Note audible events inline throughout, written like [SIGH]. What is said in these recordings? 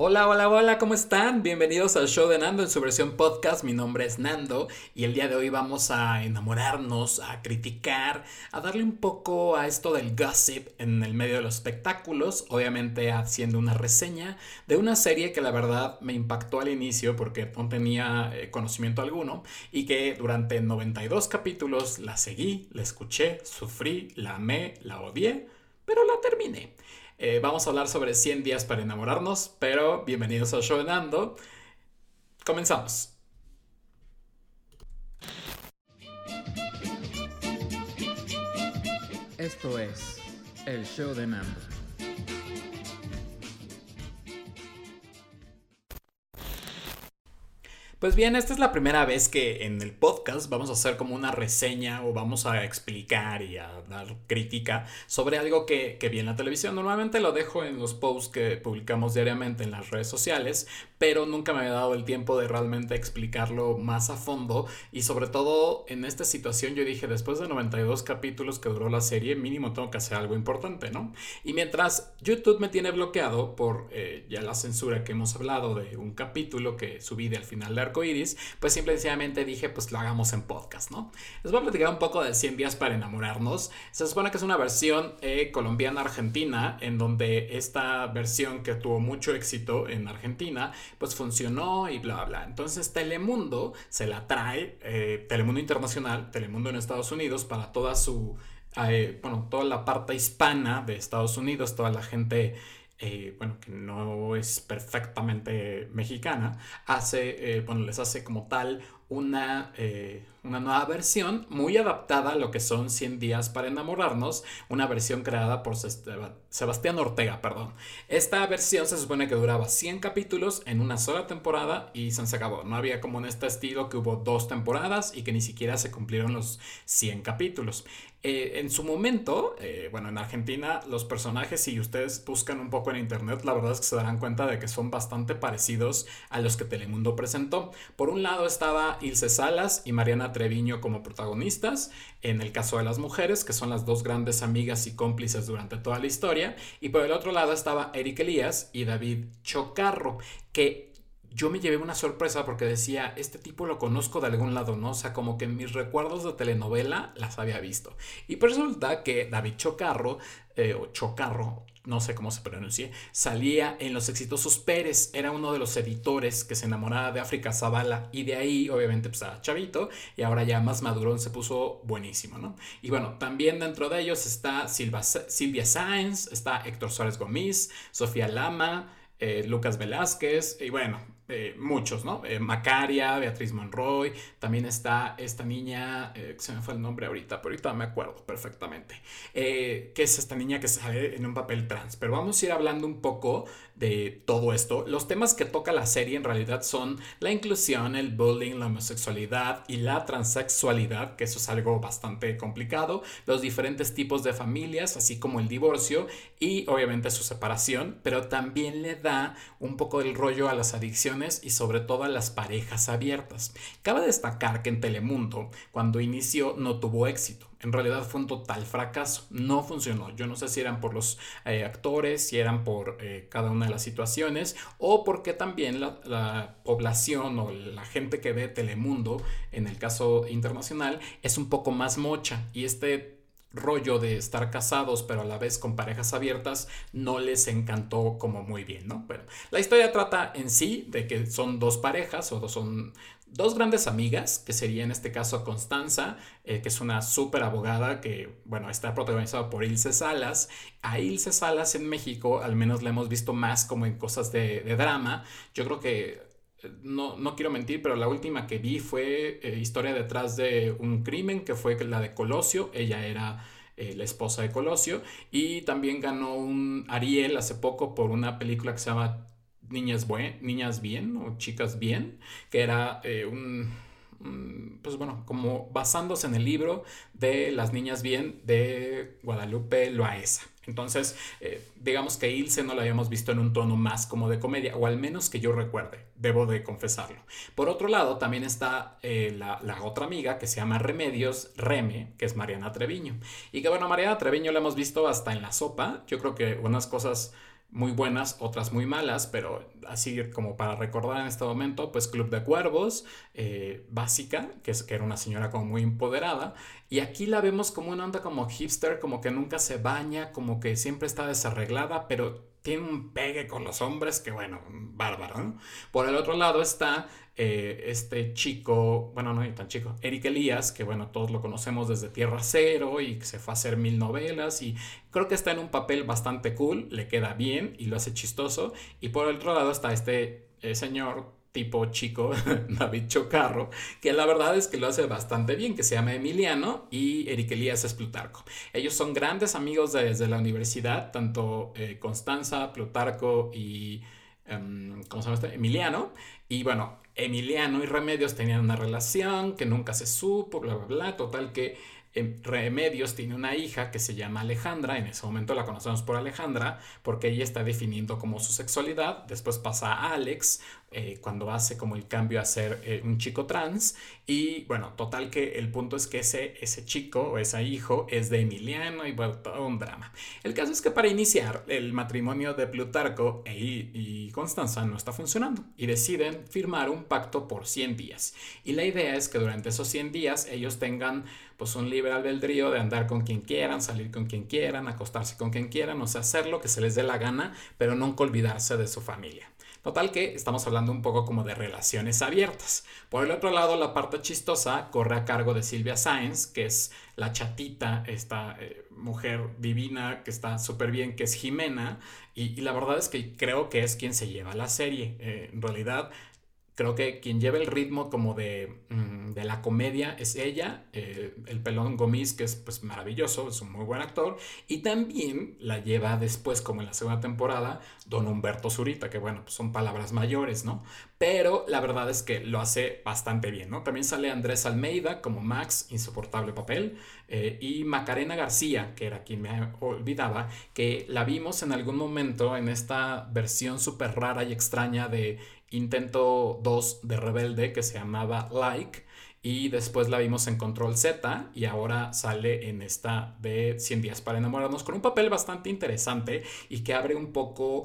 Hola, hola, hola, ¿cómo están? Bienvenidos al show de Nando en su versión podcast. Mi nombre es Nando y el día de hoy vamos a enamorarnos, a criticar, a darle un poco a esto del gossip en el medio de los espectáculos, obviamente haciendo una reseña de una serie que la verdad me impactó al inicio porque no tenía eh, conocimiento alguno y que durante 92 capítulos la seguí, la escuché, sufrí, la amé, la odié, pero la terminé. Eh, vamos a hablar sobre 100 días para enamorarnos, pero bienvenidos al show de Nando. Comenzamos. Esto es el show de Nando. Pues bien, esta es la primera vez que en el podcast vamos a hacer como una reseña o vamos a explicar y a dar crítica sobre algo que, vi en la televisión. Normalmente lo dejo en los posts que publicamos diariamente en las redes sociales, pero nunca me había dado el tiempo de realmente explicarlo más a fondo y sobre todo en esta situación yo dije, después de 92 capítulos que duró la serie, mínimo tengo que hacer algo importante, ¿no? Y mientras YouTube me tiene bloqueado por eh, ya la censura que hemos hablado de un capítulo que subí del final de iris, pues simplemente dije, pues lo hagamos en podcast, ¿no? Les voy a platicar un poco de 100 días para enamorarnos. Se supone que es una versión eh, colombiana-argentina, en donde esta versión que tuvo mucho éxito en Argentina, pues funcionó y bla, bla. Entonces Telemundo se la trae, eh, Telemundo Internacional, Telemundo en Estados Unidos, para toda su, eh, bueno, toda la parte hispana de Estados Unidos, toda la gente eh, bueno, que no es perfectamente mexicana, hace, eh, bueno, les hace como tal una, eh, una nueva versión muy adaptada a lo que son 100 días para enamorarnos, una versión creada por Sebastián Ortega, perdón. Esta versión se supone que duraba 100 capítulos en una sola temporada y se acabó. No había como en este estilo que hubo dos temporadas y que ni siquiera se cumplieron los 100 capítulos. Eh, en su momento, eh, bueno, en Argentina los personajes, si ustedes buscan un poco en internet, la verdad es que se darán cuenta de que son bastante parecidos a los que Telemundo presentó. Por un lado estaba Ilse Salas y Mariana Treviño como protagonistas, en el caso de las mujeres, que son las dos grandes amigas y cómplices durante toda la historia, y por el otro lado estaba Eric Elías y David Chocarro, que yo me llevé una sorpresa porque decía, este tipo lo conozco de algún lado, ¿no? O sea, como que en mis recuerdos de telenovela las había visto. Y resulta que David Chocarro, eh, o Chocarro, no sé cómo se pronuncie, salía en Los Exitosos Pérez, era uno de los editores que se enamoraba de África Zavala y de ahí obviamente pues era chavito y ahora ya más madurón se puso buenísimo, ¿no? Y bueno, también dentro de ellos está Silvia Sáenz, está Héctor Suárez Gómez, Sofía Lama, eh, Lucas Velázquez y bueno, eh, muchos, ¿no? Eh, Macaria, Beatriz Monroy, también está esta niña, eh, se me fue el nombre ahorita, pero ahorita me acuerdo perfectamente, que es esta niña que sale en un papel trans. Pero vamos a ir hablando un poco de todo esto. Los temas que toca la serie en realidad son la inclusión, el bullying, la homosexualidad y la transexualidad, que eso es algo bastante complicado, los diferentes tipos de familias, así como el divorcio y obviamente su separación, pero también le da un poco del rollo a las adicciones y sobre todo las parejas abiertas. Cabe destacar que en Telemundo, cuando inició, no tuvo éxito. En realidad fue un total fracaso. No funcionó. Yo no sé si eran por los eh, actores, si eran por eh, cada una de las situaciones o porque también la población o la gente que ve Telemundo, en el caso internacional, es un poco más mocha. Y este rollo de estar casados pero a la vez con parejas abiertas no les encantó como muy bien, ¿no? Bueno, la historia trata en sí de que son dos parejas o son dos grandes amigas, que sería en este caso Constanza, eh, que es una súper abogada que, bueno, está protagonizada por Ilse Salas. A Ilse Salas en México al menos la hemos visto más como en cosas de drama. Yo creo que no, no, quiero mentir, pero la última que vi fue eh, historia detrás de un crimen, que fue la de Colosio. Ella era eh, la esposa de Colosio. Y también ganó un Ariel hace poco por una película que se llama Niñas, Buen, Niñas Bien o Chicas Bien, que era eh, un pues bueno, como basándose en el libro de Las Niñas Bien de Guadalupe Loaesa. Entonces, eh, digamos que Ilse no la habíamos visto en un tono más como de comedia, o al menos que yo recuerde, debo de confesarlo. Por otro lado, también está eh, la, la, otra amiga que se llama Remedios, Reme, que es Mariana Treviño. Y que bueno, Mariana Treviño la hemos visto hasta en la sopa. Yo creo que unas cosas muy buenas, otras muy malas, pero así como para recordar en este momento, pues Club de Cuervos, eh, básica, que, es, que era una señora como muy empoderada, y aquí la vemos como una onda como hipster, como que nunca se baña, como que siempre está desarreglada, pero tiene un pegue con los hombres que, bueno, bárbaro. Por el otro lado está eh, este chico, bueno, no tan chico, Eric Elías, que, bueno, todos lo conocemos desde Tierra Cero y se fue a hacer mil novelas y creo que está en un papel bastante cool, le queda bien y lo hace chistoso. Y por el otro lado está este eh, señor tipo chico, [LAUGHS] David Chocarro, que la verdad es que lo hace bastante bien, que se llama Emiliano y Eric Elías es Plutarco. Ellos son grandes amigos desde la universidad, tanto eh, Constanza, Plutarco y... Em, ¿Cómo se llama este? Emiliano. Y bueno, Emiliano y Remedios tenían una relación que nunca se supo, bla, bla, bla. Total que Remedios tiene una hija que se llama Alejandra, en ese momento la conocemos por Alejandra, porque ella está definiendo como su sexualidad, después pasa a Alex, eh, cuando hace como el cambio a ser eh, un chico trans, y bueno, total que el punto es que ese, ese chico o ese hijo es de Emiliano y bueno, todo un drama. El caso es que para iniciar el matrimonio de Plutarco e, y Constanza no está funcionando, y deciden firmar un pacto por 100 días, y la idea es que durante esos 100 días ellos tengan pues un libre albedrío de andar con quien quieran, salir con quien quieran, acostarse con quien quieran, o sea, hacer lo que se les dé la gana, pero nunca olvidarse de su familia. Total que estamos hablando un poco como de relaciones abiertas. Por el otro lado, la parte chistosa corre a cargo de Silvia Sáenz, que es la chatita, esta eh, mujer divina que está súper bien, que es Jimena, y, la verdad es que creo que es quien se lleva la serie. Eh, en realidad, Creo que quien lleva el ritmo como de, mm, de la comedia es ella, eh, el pelón Gomis, que es pues maravilloso, es un muy buen actor, y también la lleva después, como en la segunda temporada, don Humberto Zurita, que bueno, pues son palabras mayores, ¿no? Pero la verdad es que lo hace bastante bien, ¿no? También sale Andrés Almeida como Max, insoportable papel, eh, y Macarena García, que era quien me olvidaba, que la vimos en algún momento en esta versión súper rara y extraña de intento 2 de Rebelde que se llamaba Like y después la vimos en Control Z y ahora sale en esta de 100 días para enamorarnos con un papel bastante interesante y que abre un poco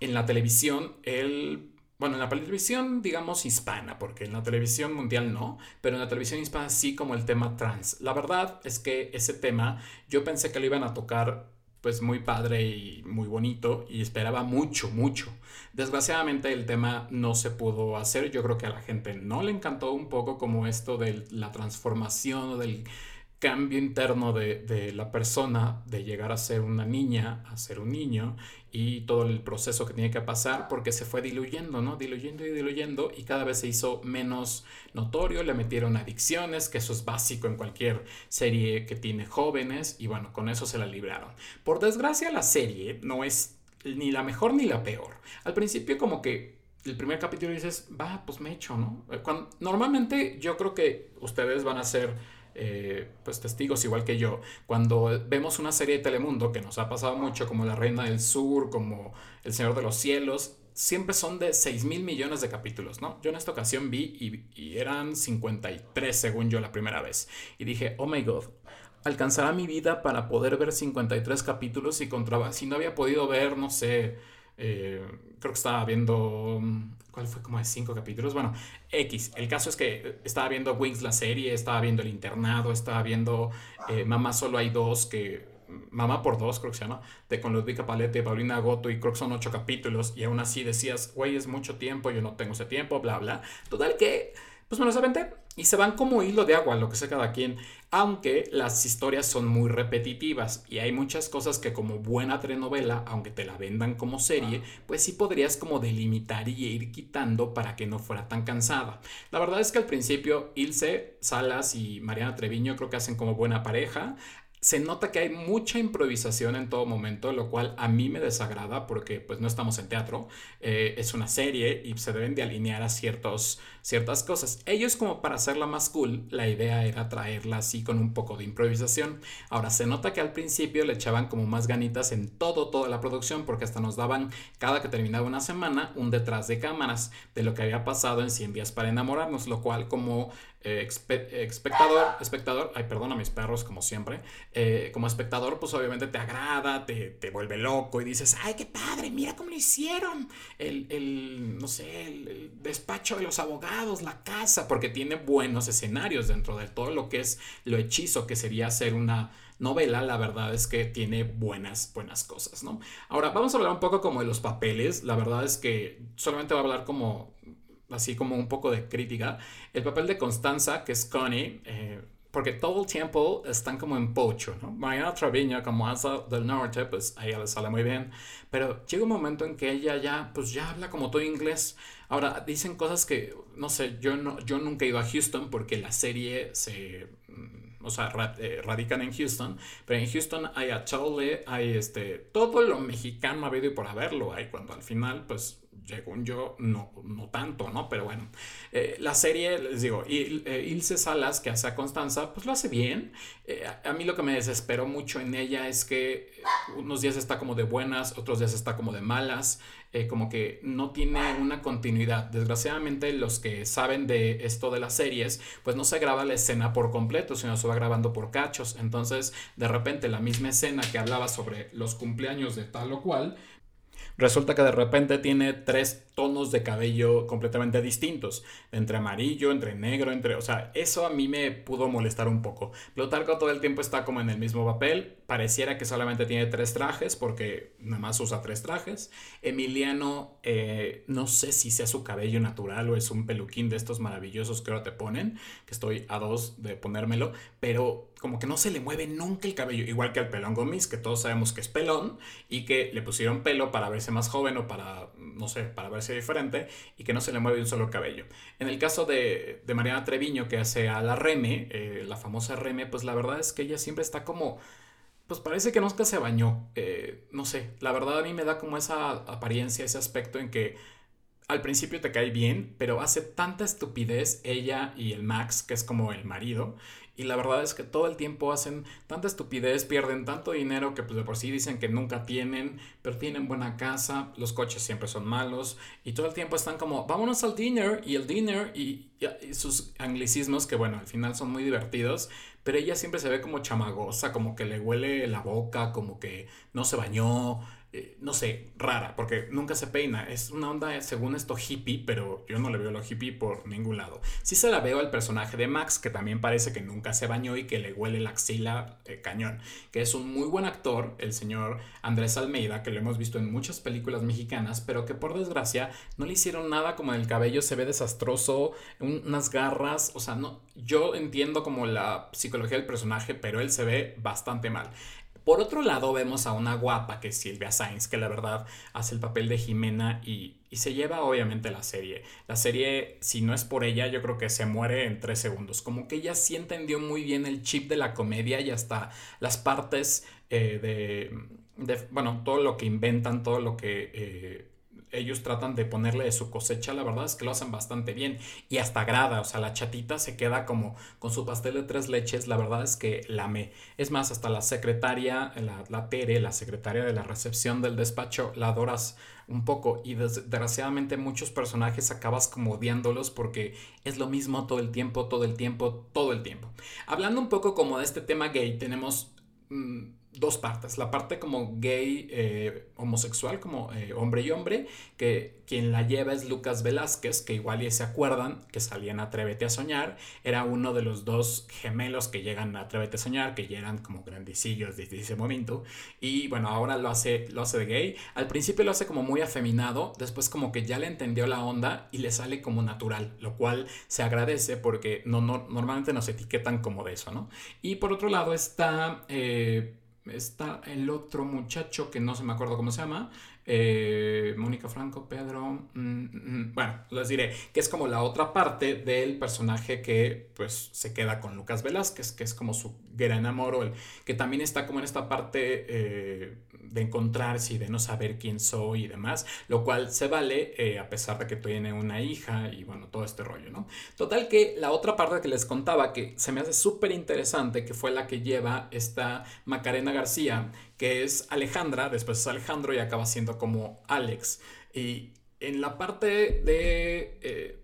en la televisión el bueno, en la televisión, digamos, hispana, porque en la televisión mundial no, pero en la televisión hispana sí como el tema trans. La verdad es que ese tema yo pensé que lo iban a tocar pues muy padre y muy bonito y esperaba mucho, mucho. Desgraciadamente el tema no se pudo hacer, yo creo que a la gente no le encantó un poco como esto de la transformación o del cambio interno de, la persona de llegar a ser una niña a ser un niño y todo el proceso que tiene que pasar porque se fue diluyendo, ¿no? Diluyendo y diluyendo y cada vez se hizo menos notorio, le metieron adicciones, que eso es básico en cualquier serie que tiene jóvenes y bueno, con eso se la libraron. Por desgracia la serie no es ni la mejor ni la peor. Al principio como que el primer capítulo dices, va, pues me echo, ¿no? Normalmente yo creo que ustedes van a ser eh, pues testigos igual que yo, cuando vemos una serie de Telemundo que nos ha pasado mucho, como La Reina del Sur, como El Señor de los Cielos, siempre son de 6 mil millones de capítulos, ¿no? Yo en esta ocasión vi y, y, eran 53 según yo la primera vez. Y dije, oh my god, ¿alcanzará mi vida para poder ver 53 capítulos y. Si no había podido ver, no sé eh, creo que estaba viendo. ¿Cuál fue? Como de cinco capítulos. Bueno, X. El caso es que estaba viendo Wings la serie, estaba viendo El Internado, estaba viendo eh, Mamá Solo hay dos, que. Mamá por dos, creo que se llama, de con Ludwika Palete, Paulina Goto, y creo que son ocho capítulos, y aún así decías, güey, es mucho tiempo, yo no tengo ese tiempo, bla, bla. Total que pues me los aventé y se van como hilo de agua, lo que sea cada quien, aunque las historias son muy repetitivas y hay muchas cosas que como buena telenovela, aunque te la vendan como serie, pues sí podrías como delimitar y ir quitando para que no fuera tan cansada. La verdad es que al principio Ilse, Salas y Mariana Treviño creo que hacen como buena pareja, se nota que hay mucha improvisación en todo momento, lo cual a mí me desagrada porque pues no estamos en teatro, eh, es una serie y se deben de alinear a ciertos, ciertas cosas. Ellos como para hacerla más cool, la idea era traerla así con un poco de improvisación. Ahora se nota que al principio le echaban como más ganitas en todo, toda la producción porque hasta nos daban cada que terminaba una semana un detrás de cámaras de lo que había pasado en 100 días para enamorarnos, lo cual como eh, espectador, espectador, ay perdón a mis perros como siempre, eh, como espectador, pues obviamente te agrada, te, te, vuelve loco y dices, ay, qué padre, mira cómo lo hicieron. El, el no sé, el, despacho de los abogados, la casa, porque tiene buenos escenarios dentro de todo lo que es lo hechizo que sería hacer una novela, la verdad es que tiene buenas, buenas cosas, ¿no? Ahora, vamos a hablar un poco como de los papeles, la verdad es que solamente voy a hablar como así como un poco de crítica. El papel de Constanza, que es Connie, eh, porque todo el tiempo están como en pocho, ¿no? Mariana Treviño como Asa del Norte, pues a ella le sale muy bien, pero llega un momento en que ella ya, pues ya habla como todo inglés. Ahora, dicen cosas que, no sé, yo, no, yo nunca he ido a Houston porque la serie se, mm, o sea, eh, radican en Houston, pero en Houston hay a Chole, hay este, todo lo mexicano habido y por haberlo, hay cuando al final, pues según yo, no, no tanto, ¿no? Pero bueno, eh, la serie, les digo, Il, eh, Ilse Salas, que hace a Constanza, pues lo hace bien. Eh, a, mí lo que me desesperó mucho en ella es que unos días está como de buenas, otros días está como de malas, como que no tiene una continuidad. Desgraciadamente, los que saben de esto de las series, pues no se graba la escena por completo, sino se va grabando por cachos. Entonces, de repente, la misma escena que hablaba sobre los cumpleaños de tal o cual, resulta que de repente tiene tres tonos de cabello completamente distintos, entre amarillo, entre negro, entre, o sea, eso a mí me pudo molestar un poco. Plutarco todo el tiempo está como en el mismo papel, pareciera que solamente tiene tres trajes porque nada más usa tres trajes. Emiliano, eh, no sé si sea su cabello natural o es un peluquín de estos maravillosos que ahora te ponen, que estoy a dos de ponérmelo, pero como que no se le mueve nunca el cabello, igual que al pelón Gomis, que todos sabemos que es pelón y que le pusieron pelo para verse más joven o para, no sé, para verse diferente y que no se le mueve un solo cabello. En el caso de, de Mariana Treviño, que hace a la Reme, eh, la famosa Reme, pues la verdad es que ella siempre está como pues parece que nunca se bañó. Eh, no sé, la verdad a mí me da como esa apariencia, ese aspecto en que al principio te cae bien, pero hace tanta estupidez ella y el Max, que es como el marido, y la verdad es que todo el tiempo hacen tanta estupidez, pierden tanto dinero que pues de por sí dicen que nunca tienen, pero tienen buena casa, los coches siempre son malos y todo el tiempo están como, vámonos al dinner y el dinner y, sus anglicismos que bueno, al final son muy divertidos, pero ella siempre se ve como chamagosa, como que le huele la boca, como que no se bañó, eh, no sé, rara, porque nunca se peina. Es una onda, según esto, hippie, pero yo no le veo lo hippie por ningún lado. Sí se la veo al personaje de Max, que también parece que nunca se bañó y que le huele la axila eh, cañón, que es un muy buen actor, el señor Andrés Almeida, que lo hemos visto en muchas películas mexicanas, pero que por desgracia no le hicieron nada como el cabello se ve desastroso, unas garras, o sea, no, yo entiendo como la psicología del personaje, pero él se ve bastante mal. Por otro lado, vemos a una guapa que es Silvia Sainz, que la verdad hace el papel de Jimena y, se lleva obviamente la serie. La serie, si no es por ella, yo creo que se muere en tres segundos. Como que ella sí entendió muy bien el chip de la comedia y hasta las partes eh, de, bueno, todo lo que inventan, todo lo que... Eh, ellos tratan de ponerle de su cosecha, la verdad es que lo hacen bastante bien y hasta agrada, o sea, la chatita se queda como con su pastel de tres leches, la verdad es que la me. Es más, hasta la secretaria, la, la Tere, la secretaria de la recepción del despacho, la adoras un poco y desgraciadamente muchos personajes acabas como odiándolos porque es lo mismo todo el tiempo, todo el tiempo, todo el tiempo. Hablando un poco como de este tema gay, tenemos... Mm, dos partes. La parte como gay, eh, homosexual, como eh, hombre y hombre, que quien la lleva es Lucas Velázquez, que igual ya se acuerdan que salían Atrévete a Soñar. Era uno de los dos gemelos que llegan a Atrévete a Soñar, que ya eran como grandecillos desde ese momento. Y bueno, ahora lo hace, lo hace de gay. Al principio lo hace como muy afeminado, después como que ya le entendió la onda y le sale como natural, lo cual se agradece porque no, no normalmente nos etiquetan como de eso, ¿no? Y por otro lado está... Eh, está el otro muchacho que no se me acuerdo cómo se llama, eh, Mónica Franco, Pedro, mm, mm, bueno, les diré, que es como la otra parte del personaje que pues se queda con Lucas Velázquez, que es como su gran el, que también está como en esta parte eh, de encontrarse y de no saber quién soy y demás, lo cual se vale eh, a pesar de que tiene una hija y bueno, todo este rollo, ¿no? Total que la otra parte que les contaba que se me hace súper interesante, que fue la que lleva esta Macarena García, que es Alejandra, después es Alejandro y acaba siendo como Alex. Y en la parte de... Eh,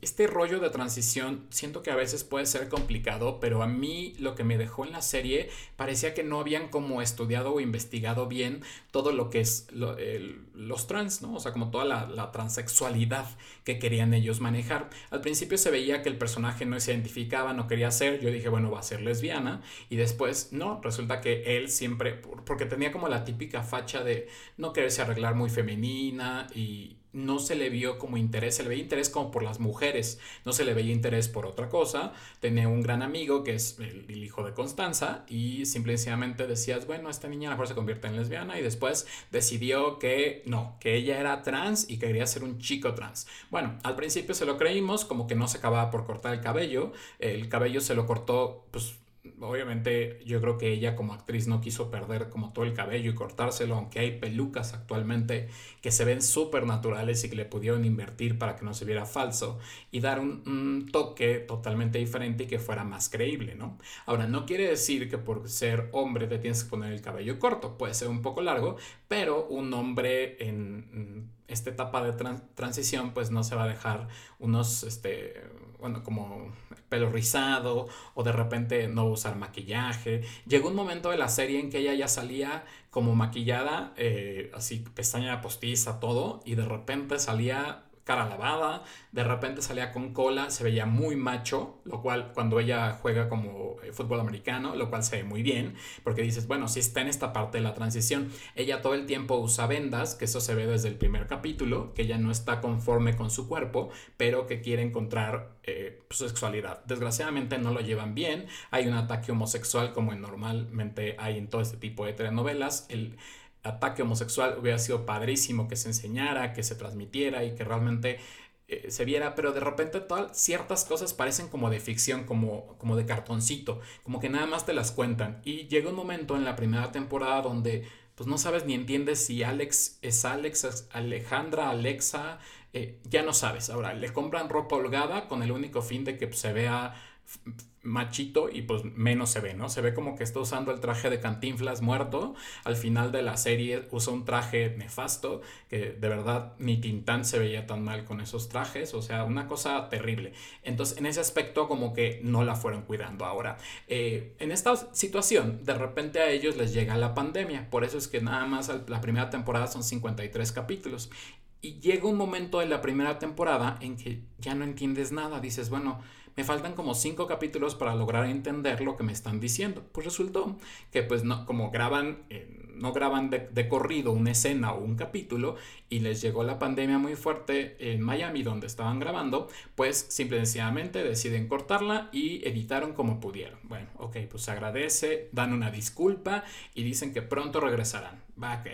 este rollo de transición siento que a veces puede ser complicado, pero a mí lo que me dejó en la serie parecía que no habían como estudiado o investigado bien todo lo que es los trans, ¿no? O sea, como toda la, la, transexualidad que querían ellos manejar. Al principio se veía que el personaje no se identificaba, no quería ser, yo dije, bueno, va a ser lesbiana, y después, no, resulta que él siempre, porque tenía como la típica facha de no quererse arreglar muy femenina y no se le vio como interés, se le veía interés como por las mujeres, no se le veía interés por otra cosa. Tenía un gran amigo que es el, hijo de Constanza y simplemente decías, bueno, esta niña a lo mejor se convierte en lesbiana y después decidió que no, que ella era trans y quería ser un chico trans. Bueno, al principio se lo creímos, como que no se acababa por cortar el cabello, el cabello se lo cortó pues obviamente yo creo que ella como actriz no quiso perder como todo el cabello y cortárselo, aunque hay pelucas actualmente que se ven súper naturales y que le pudieron invertir para que no se viera falso y dar un, toque totalmente diferente y que fuera más creíble, ¿no? Ahora, no quiere decir que por ser hombre te tienes que poner el cabello corto, puede ser un poco largo, pero un hombre en esta etapa de transición pues no se va a dejar unos, este, bueno, como pelo rizado o de repente no usar maquillaje. Llegó un momento de la serie en que ella ya salía como maquillada, eh, así pestaña postiza, todo, y de repente salía cara lavada, de repente salía con cola, se veía muy macho, lo cual cuando ella juega como eh, fútbol americano, lo cual se ve muy bien, porque dices, bueno, si está en esta parte de la transición, ella todo el tiempo usa vendas, que eso se ve desde el primer capítulo, que ella no está conforme con su cuerpo, pero que quiere encontrar eh, su sexualidad. Desgraciadamente no lo llevan bien, hay un ataque homosexual como normalmente hay en todo este tipo de telenovelas, el ataque homosexual hubiera sido padrísimo que se enseñara, que se transmitiera y que realmente eh, se viera, pero de repente todas ciertas cosas parecen como de ficción, como, como de cartoncito, como que nada más te las cuentan. Y llega un momento en la primera temporada donde pues no sabes ni entiendes si Alex es Alex, Alejandra, Alexa, eh, ya no sabes. Ahora, le compran ropa holgada con el único fin de que se vea machito y pues menos se ve, ¿no? Se ve como que está usando el traje de cantinflas muerto. Al final de la serie usa un traje nefasto, que de verdad ni Tintán se veía tan mal con esos trajes, o sea, una cosa terrible. Entonces, en ese aspecto como que no la fueron cuidando ahora. Eh, en esta situación, de repente a ellos les llega la pandemia, por eso es que nada más la primera temporada son 53 capítulos. Y llega un momento en la primera temporada en que ya no entiendes nada, dices, bueno, me faltan como cinco capítulos para lograr entender lo que me están diciendo. Pues resultó que pues no, como graban, eh, no graban de, corrido una escena o un capítulo y les llegó la pandemia muy fuerte en Miami donde estaban grabando, pues simple y sencillamente deciden cortarla y editaron como pudieron. Bueno, ok, pues se agradece, dan una disculpa y dicen que pronto regresarán. Va, ok.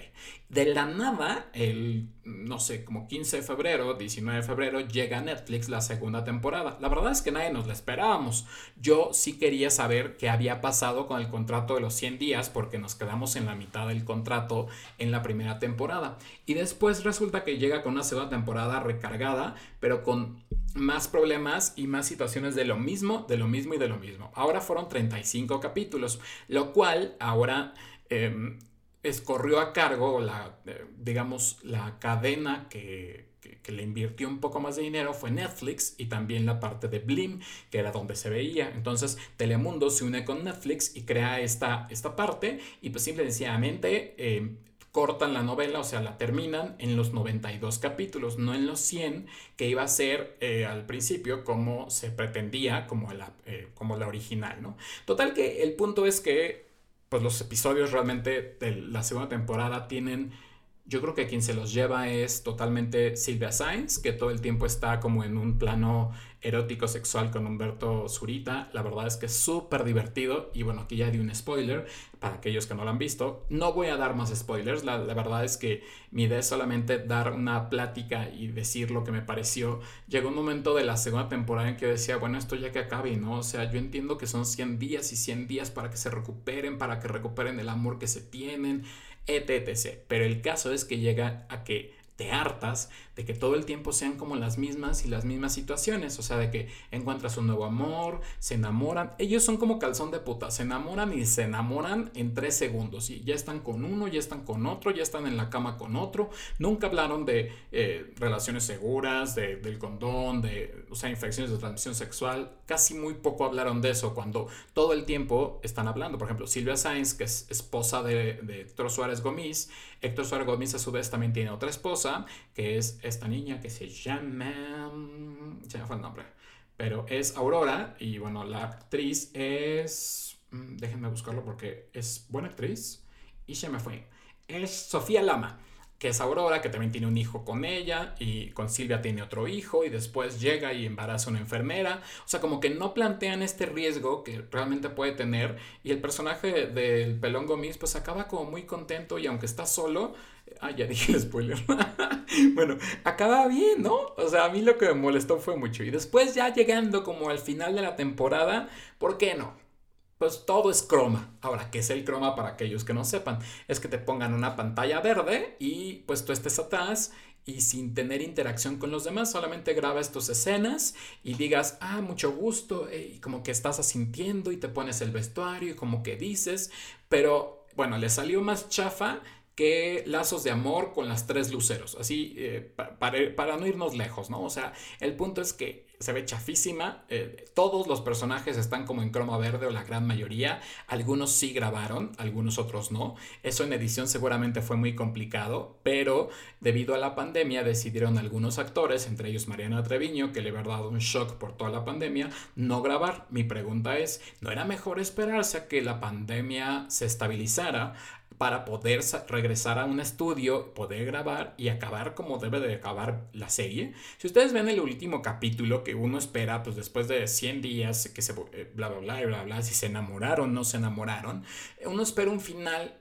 De la nada, el, no sé, como 15 de febrero, 19 de febrero, llega a Netflix la segunda temporada. La verdad es que nadie nos la esperábamos. Yo sí quería saber qué había pasado con el contrato de los 100 días porque nos quedamos en la mitad del contrato en la primera temporada. Y después resulta que llega con una segunda temporada recargada, pero con más problemas y más situaciones de lo mismo, de lo mismo y de lo mismo. Ahora fueron 35 capítulos, lo cual ahora... Em, escorrió a cargo la, eh, digamos, la cadena que, le invirtió un poco más de dinero fue Netflix y también la parte de Blim, que era donde se veía. Entonces Telemundo se une con Netflix y crea esta, esta parte y pues simple y sencillamente eh, cortan la novela, o sea, la terminan en los 92 capítulos, no en los 100 que iba a ser eh, al principio como se pretendía, como la, como la original, ¿no? Total que el punto es que pues los episodios realmente de la segunda temporada tienen, yo creo que quien se los lleva es totalmente Silvia Sainz, que todo el tiempo está como en un plano erótico sexual con Humberto Zurita. La verdad es que es súper divertido. Y bueno, aquí ya di un spoiler para aquellos que no lo han visto. No voy a dar más spoilers. La, verdad es que mi idea es solamente dar una plática y decir lo que me pareció. Llegó un momento de la segunda temporada en que decía, bueno, esto ya que acabe, ¿no? O sea, yo entiendo que son 100 días y 100 días para que se recuperen, para que recuperen el amor que se tienen, etc. Pero el caso es que llega a que te hartas de que todo el tiempo sean como las mismas y las mismas situaciones, o sea, de que encuentras un nuevo amor, se enamoran, ellos son como calzón de puta, se enamoran y se enamoran en tres segundos y ya están con uno, ya están con otro, ya están en la cama con otro, nunca hablaron de eh, relaciones seguras, de, del condón, de, o sea, infecciones de transmisión sexual, casi muy poco hablaron de eso cuando todo el tiempo están hablando, por ejemplo, Silvia Sainz, que es esposa de, de Héctor Suárez Gómez, Héctor Suárez Gómez a su vez también tiene otra esposa, que es esta niña que se llama... Se me fue el nombre. Pero es Aurora y bueno, la actriz es... Mm, déjenme buscarlo porque es buena actriz y se me fue. Es Sofía Lama que es Aurora, que también tiene un hijo con ella, y con Silvia tiene otro hijo, y después llega y embaraza a una enfermera. O sea, como que no plantean este riesgo que realmente puede tener, y el personaje del pelón Gomis pues acaba como muy contento, y aunque está solo, ah, ya [LAUGHS] dije el spoiler. [LAUGHS] bueno, acaba bien, ¿no? O sea, a mí lo que me molestó fue mucho. Y después ya llegando como al final de la temporada, ¿por qué no? Pues todo es croma. Ahora, ¿qué es el croma para aquellos que no sepan? Es que te pongan una pantalla verde y pues tú estés atrás y sin tener interacción con los demás, solamente grabas tus escenas y digas, ah, mucho gusto, y como que estás asintiendo y te pones el vestuario y como que dices, pero bueno, le salió más chafa que lazos de amor con las tres luceros, así eh, para, no irnos lejos, ¿no? O sea, el punto es que se ve chafísima, eh, todos los personajes están como en croma verde o la gran mayoría, algunos sí grabaron, algunos otros no, eso en edición seguramente fue muy complicado, pero debido a la pandemia decidieron algunos actores, entre ellos Mariana Treviño, que le había dado un shock por toda la pandemia, no grabar. Mi pregunta es, ¿no era mejor esperarse a que la pandemia se estabilizara para poder regresar a un estudio, poder grabar y acabar como debe de acabar la serie. Si ustedes ven el último capítulo que uno espera, pues después de 100 días, que se eh, bla, bla, bla, bla, bla, si se enamoraron, no se enamoraron, uno espera un final,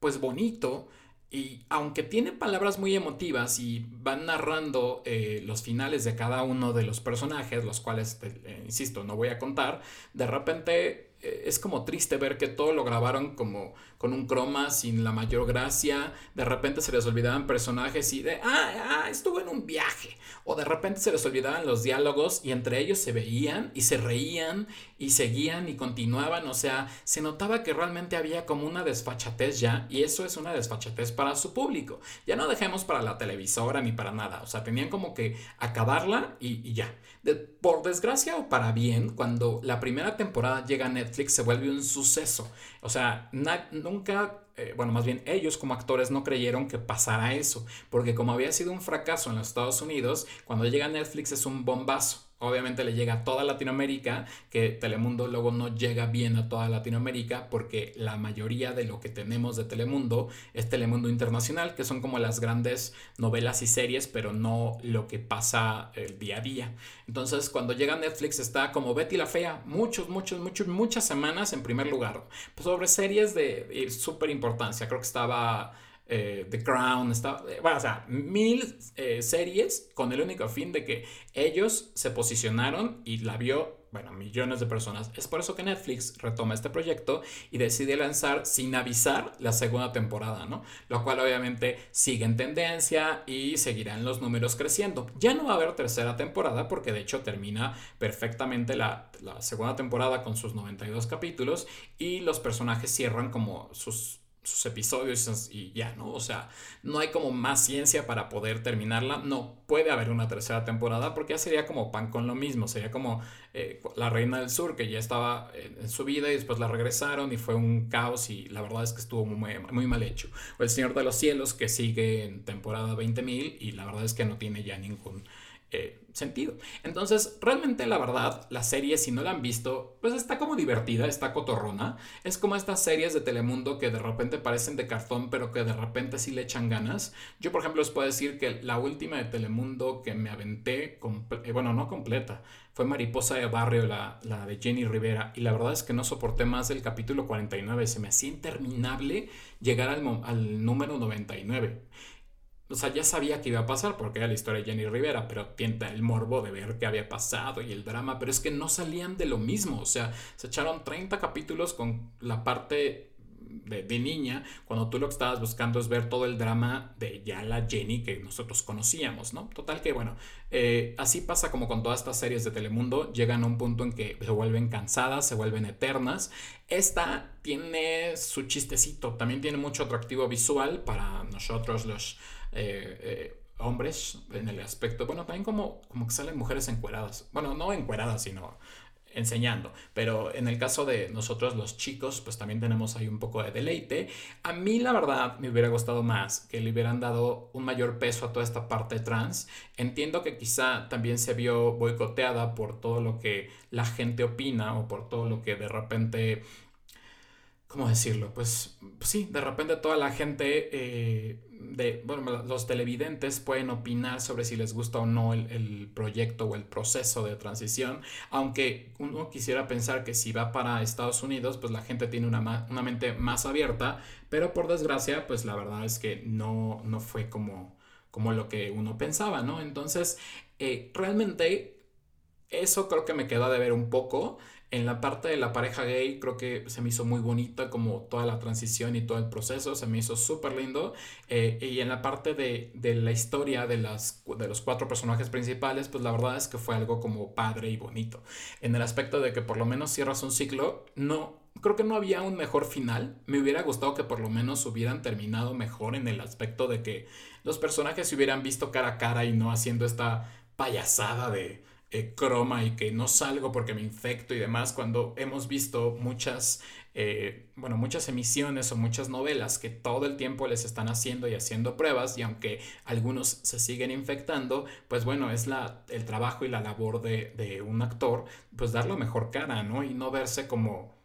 pues bonito, y aunque tiene palabras muy emotivas y van narrando eh, los finales de cada uno de los personajes, los cuales, eh, insisto, no voy a contar, de repente es como triste ver que todo lo grabaron como con un croma sin la mayor gracia. De repente se les olvidaban personajes y de, ah, ah, estuvo en un viaje. O de repente se les olvidaban los diálogos y entre ellos se veían y se reían y seguían y continuaban. O sea, se notaba que realmente había como una desfachatez ya y eso es una desfachatez para su público. Ya no dejemos para la televisora ni para nada. O sea, tenían como que acabarla y, ya. por desgracia o para bien, cuando la primera temporada llega a Netflix se vuelve un suceso. O sea, nunca, eh, bueno, más bien ellos como actores no creyeron que pasara eso, porque como había sido un fracaso en los Estados Unidos, cuando llega Netflix es un bombazo obviamente le llega a toda Latinoamérica, que Telemundo luego no llega bien a toda Latinoamérica porque la mayoría de lo que tenemos de Telemundo es Telemundo Internacional, que son como las grandes novelas y series, pero no lo que pasa el día a día. Entonces, cuando llega Netflix está como Betty la Fea, muchos, muchos, muchos, muchas semanas en primer lugar, sobre series de súper importancia. Creo que estaba eh, The Crown, está, eh, bueno, o sea, mil eh, series con el único fin de que ellos se posicionaron y la vio, bueno, millones de personas. Es por eso que Netflix retoma este proyecto y decide lanzar sin avisar la segunda temporada, ¿no? Lo cual obviamente sigue en tendencia y seguirán los números creciendo. Ya no va a haber tercera temporada porque de hecho termina perfectamente la segunda temporada con sus 92 capítulos y los personajes cierran como sus sus episodios y ya, ¿no? O sea, no hay como más ciencia para poder terminarla. No puede haber una tercera temporada porque ya sería como pan con lo mismo. Sería como eh, La Reina del Sur, que ya estaba en su vida y después la regresaron y fue un caos y la verdad es que estuvo muy, muy mal hecho. O El Señor de los Cielos, que sigue en temporada 20.000 y la verdad es que no tiene ya ningún eh, sentido. Entonces, realmente la verdad, la serie, si no la han visto, pues está como divertida, está cotorrona. Es como estas series de Telemundo que de repente parecen de cartón, pero que de repente sí le echan ganas. Yo, por ejemplo, les puedo decir que la última de Telemundo que me aventé, eh, bueno, no completa, fue Mariposa de Barrio, la, la, de Jenny Rivera. Y la verdad es que no soporté más del capítulo 49. Se me hacía interminable llegar al, al número 99 o sea, ya sabía que iba a pasar porque era la historia de Jenny Rivera, pero tienta el morbo de ver qué había pasado y el drama, pero es que no salían de lo mismo, o sea, se echaron 30 capítulos con la parte de, niña, cuando tú lo que estabas buscando es ver todo el drama de ya la Jenny que nosotros conocíamos, ¿no? Total que, bueno, eh, así pasa como con todas estas series de Telemundo, llegan a un punto en que se vuelven cansadas, se vuelven eternas. Esta tiene su chistecito, también tiene mucho atractivo visual para nosotros los... Eh, eh, hombres en el aspecto, bueno, también como, como que salen mujeres encueradas, bueno, no encueradas, sino enseñando. Pero en el caso de nosotros los chicos, pues también tenemos ahí un poco de deleite. A mí la verdad me hubiera gustado más que le hubieran dado un mayor peso a toda esta parte trans. Entiendo que quizá también se vio boicoteada por todo lo que la gente opina o por todo lo que de repente... ¿Cómo decirlo? Pues, pues sí, de repente toda la gente eh, de, bueno, los televidentes pueden opinar sobre si les gusta o no el, proyecto o el proceso de transición, aunque uno quisiera pensar que si va para Estados Unidos, pues la gente tiene una, una mente más abierta, pero por desgracia, pues la verdad es que no, no fue como, como lo que uno pensaba, ¿no? Entonces, eh, realmente eso creo que me quedó de ver un poco. En la parte de la pareja gay creo que se me hizo muy bonita como toda la transición y todo el proceso, se me hizo súper lindo. Eh, y en la parte de, la historia de, las, de los cuatro personajes principales, pues la verdad es que fue algo como padre y bonito. En el aspecto de que por lo menos cierras un ciclo, no, creo que no había un mejor final. Me hubiera gustado que por lo menos hubieran terminado mejor en el aspecto de que los personajes se hubieran visto cara a cara y no haciendo esta payasada de eh, croma y que no salgo porque me infecto y demás, cuando hemos visto muchas, eh, bueno, muchas emisiones o muchas novelas que todo el tiempo les están haciendo y haciendo pruebas y aunque algunos se siguen infectando, pues bueno, es la, el trabajo y la labor de, de un actor, pues dar la mejor cara, ¿no? Y no verse como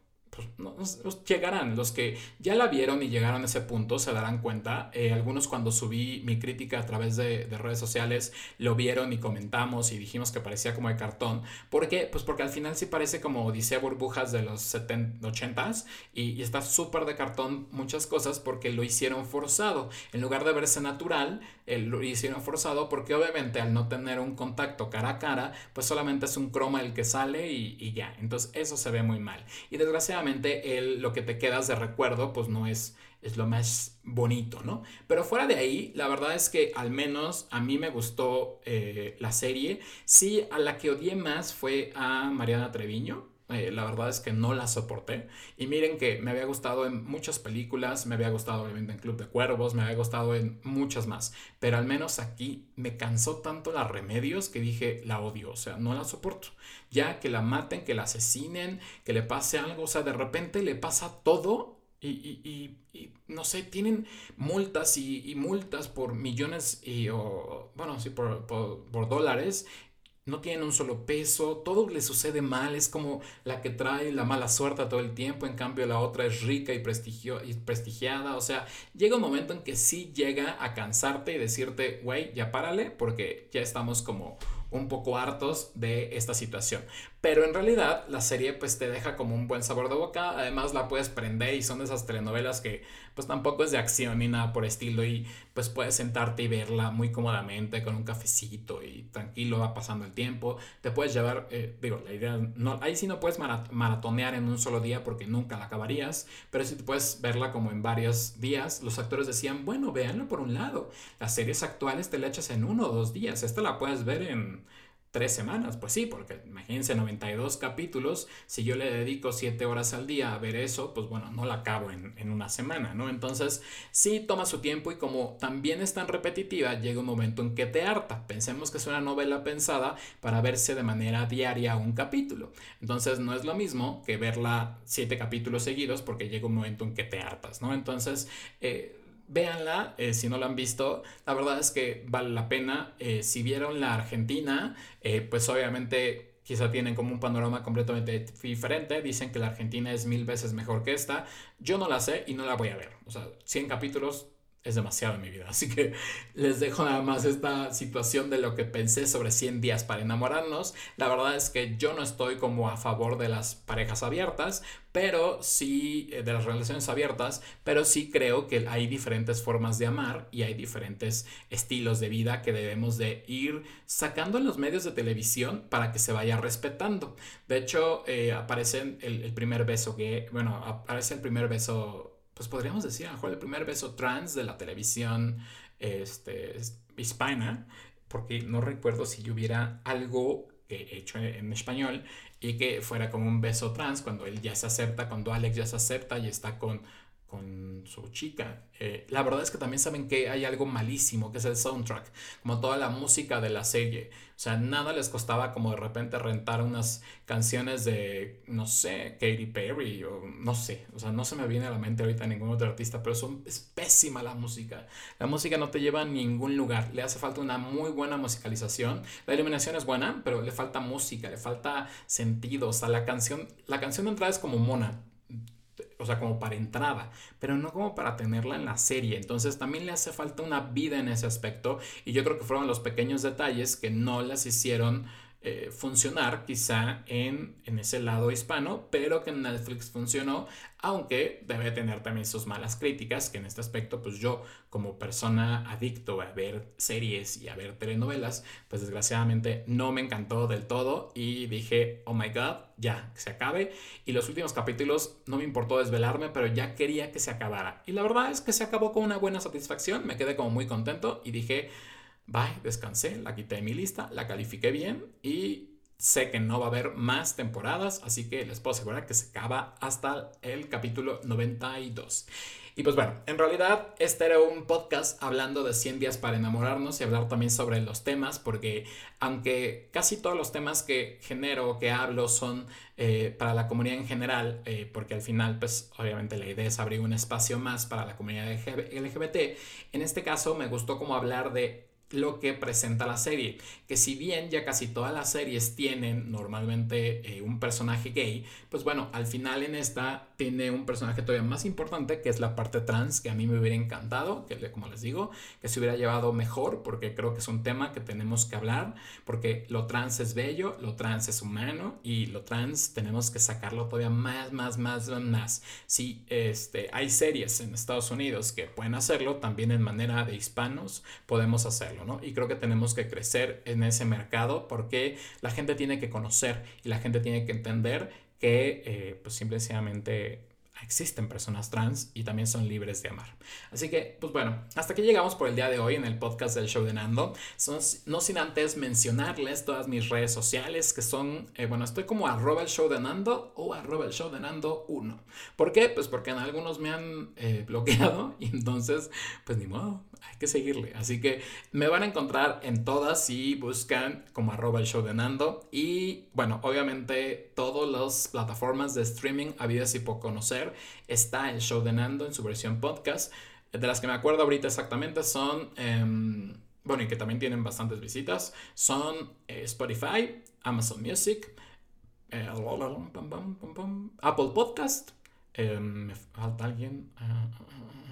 pues, llegarán, los que ya la vieron y llegaron a ese punto se darán cuenta. Eh, algunos cuando subí mi crítica a través de, redes sociales lo vieron y comentamos y dijimos que parecía como de cartón. ¿Por qué? Pues porque al final sí parece como Odisea Burbujas de los 70, 80s y, está súper de cartón muchas cosas porque lo hicieron forzado. En lugar de verse natural, eh, lo hicieron forzado porque obviamente al no tener un contacto cara a cara, pues solamente es un croma el que sale y, y ya. Entonces eso se ve muy mal. Y desgraciadamente el, lo que te quedas de recuerdo, pues no es, es lo más bonito, ¿no? Pero fuera de ahí, la verdad es que al menos a mí me gustó eh, la serie. Sí, a la que odié más fue a Mariana Treviño. Eh, la verdad es que no la soporté. Y miren que me había gustado en muchas películas, me había gustado obviamente en Club de Cuervos, me había gustado en muchas más. Pero al menos aquí me cansó tanto la remedios que dije, la odio, o sea, no la soporto. Ya que la maten, que la asesinen, que le pase algo, o sea, de repente le pasa todo y, y, y, no sé, tienen multas y, multas por millones y, o, bueno, sí, por, por, por, dólares no tienen un solo peso, todo le sucede mal, es como la que trae la mala suerte todo el tiempo, en cambio la otra es rica y, y prestigiada, o sea, llega un momento en que sí llega a cansarte y decirte, güey, ya párale, porque ya estamos como un poco hartos de esta situación. Pero en realidad la serie pues te deja como un buen sabor de boca, además la puedes prender y son de esas telenovelas que pues tampoco es de acción ni nada por estilo y pues puedes sentarte y verla muy cómodamente con un cafecito y tranquilo va pasando el tiempo, te puedes llevar, eh, digo, la idea, no, ahí sí no puedes maratonear en un solo día porque nunca la acabarías, pero sí te puedes verla como en varios días, los actores decían, bueno, véanlo por un lado, las series actuales te la echas en uno o dos días, esta la puedes ver en tres semanas. Pues sí, porque imagínense 92 capítulos, si yo le dedico 7 horas al día a ver eso, pues bueno, no la acabo en, en, una semana, ¿no? Entonces sí toma su tiempo y como también es tan repetitiva, llega un momento en que te harta. Pensemos que es una novela pensada para verse de manera diaria un capítulo. Entonces no es lo mismo que verla 7 capítulos seguidos porque llega un momento en que te hartas, ¿no? Entonces... Eh, véanla eh, si no la han visto. La verdad es que vale la pena. Eh, si vieron la Argentina, eh, pues obviamente quizá tienen como un panorama completamente diferente. Dicen que la Argentina es mil veces mejor que esta. Yo no la sé y no la voy a ver. O sea, 100 capítulos es demasiado en mi vida. Así que les dejo nada más esta situación de lo que pensé sobre 100 días para enamorarnos. La verdad es que yo no estoy como a favor de las parejas abiertas, pero sí, eh, de las relaciones abiertas, pero sí creo que hay diferentes formas de amar y hay diferentes estilos de vida que debemos de ir sacando en los medios de televisión para que se vaya respetando. De hecho, eh, aparece el, el primer beso que, bueno, aparece el primer beso pues podríamos decir, a lo mejor el primer beso trans de la televisión este, hispana, porque no recuerdo si hubiera algo hecho en español y que fuera como un beso trans cuando él ya se acepta, cuando Alex ya se acepta y está con con su chica. Eh, la verdad es que también saben que hay algo malísimo, que es el soundtrack, como toda la música de la serie. O sea, nada les costaba como de repente rentar unas canciones de, no sé, Katy Perry o no sé. O sea, no se me viene a la mente ahorita ningún otro artista, pero son, es pésima la música. La música no te lleva a ningún lugar. Le hace falta una muy buena musicalización. La iluminación es buena, pero le falta música, le falta sentido. O sea, la canción, la canción de entrada es como mona o sea, como para entrada, pero no como para tenerla en la serie. Entonces también le hace falta una vida en ese aspecto y yo creo que fueron los pequeños detalles que no las hicieron eh, funcionar quizá en, en, ese lado hispano, pero que en Netflix funcionó, aunque debe tener también sus malas críticas, que en este aspecto pues yo como persona adicto a ver series y a ver telenovelas, pues desgraciadamente no me encantó del todo y dije, oh my god, ya, que se acabe. Y los últimos capítulos no me importó desvelarme, pero ya quería que se acabara. Y la verdad es que se acabó con una buena satisfacción, me quedé como muy contento y dije, Bye, descansé, la quité de mi lista, la califiqué bien y sé que no va a haber más temporadas, así que les puedo asegurar que se acaba hasta el capítulo 92. Y pues bueno, en realidad este era un podcast hablando de 100 días para enamorarnos y hablar también sobre los temas, porque aunque casi todos los temas que genero, que hablo, son eh, para la comunidad en general, eh, porque al final, pues obviamente la idea es abrir un espacio más para la comunidad LGBT, en este caso me gustó como hablar de lo que presenta la serie. Que si bien ya casi todas las series tienen normalmente eh, un personaje gay, pues bueno, al final en esta tiene un personaje todavía más importante que es la parte trans, que a mí me hubiera encantado, que como les digo, que se hubiera llevado mejor, porque creo que es un tema que tenemos que hablar, porque lo trans es bello, lo trans es humano y lo trans tenemos que sacarlo todavía más, más, más, más. Si este, hay series en Estados Unidos que pueden hacerlo, también en manera de hispanos podemos hacerlo. Y creo que tenemos que crecer en ese mercado porque la gente tiene que conocer y la gente tiene que entender que eh, pues simplemente existen personas trans y también son libres de amar. Así que, pues bueno, hasta aquí llegamos por el día de hoy en el podcast del show de Nando. no sin antes mencionarles todas mis redes sociales que son, eh, bueno, estoy como arroba el show de Nando o arroba el show de Nando 1. ¿Por qué? Pues porque en algunos me han eh, bloqueado [LAUGHS] y entonces, pues ni modo, hay que seguirle. Así que me van a encontrar en todas si buscan como arroba el show de Nando. Y bueno, obviamente todas las plataformas de streaming habidas y por conocer está el show de Nando en su versión podcast. De las que me acuerdo ahorita exactamente son, em, bueno, y que también tienen bastantes visitas, son eh, Spotify, Amazon Music, eh, Apple Podcast. Em, me falta alguien. Ah, ah, ah,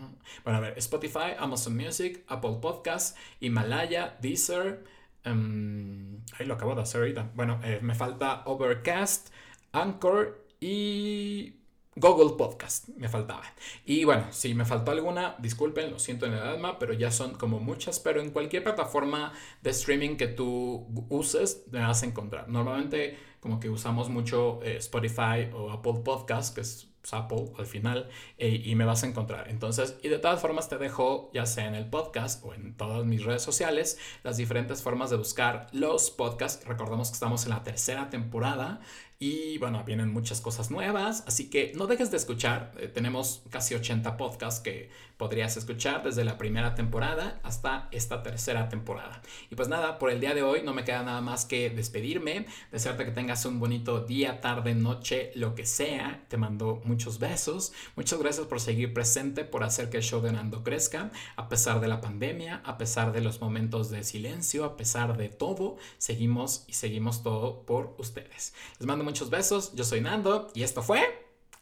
bueno, a ver, Spotify, Amazon Music, Apple Podcasts, Himalaya, Deezer. Um, ahí lo acabo de hacer ahorita. Bueno, eh, me falta Overcast, Anchor y Google Podcast. Me faltaba. Y bueno, si me faltó alguna, disculpen, lo siento en el alma, pero ya son como muchas. Pero en cualquier plataforma de streaming que tú uses, me vas a encontrar. Normalmente, como que usamos mucho eh, Spotify o Apple Podcast, que es Apple al final eh, y me vas a encontrar. Entonces, y de todas formas te dejo, ya sea en el podcast o en todas mis redes sociales, las diferentes formas de buscar los podcasts. Recordemos que estamos en la tercera temporada y bueno, vienen muchas cosas nuevas, así que no dejes de escuchar. Eh, tenemos casi 80 podcasts que podrías escuchar desde la primera temporada hasta esta tercera temporada. Y pues nada, por el día de hoy no me queda nada más que despedirme, desearte que tengas un bonito día, tarde, noche, lo que sea. Te mando muchos besos. Muchas gracias por seguir presente, por hacer que el show de Nando crezca, a pesar de la pandemia, a pesar de los momentos de silencio, a pesar de todo, seguimos y seguimos todo por ustedes. Les mando muchos besos, yo soy Nando y esto fue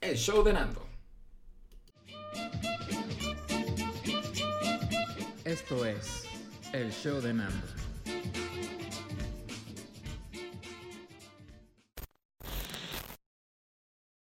el show de Nando. Esto es el show de Nando.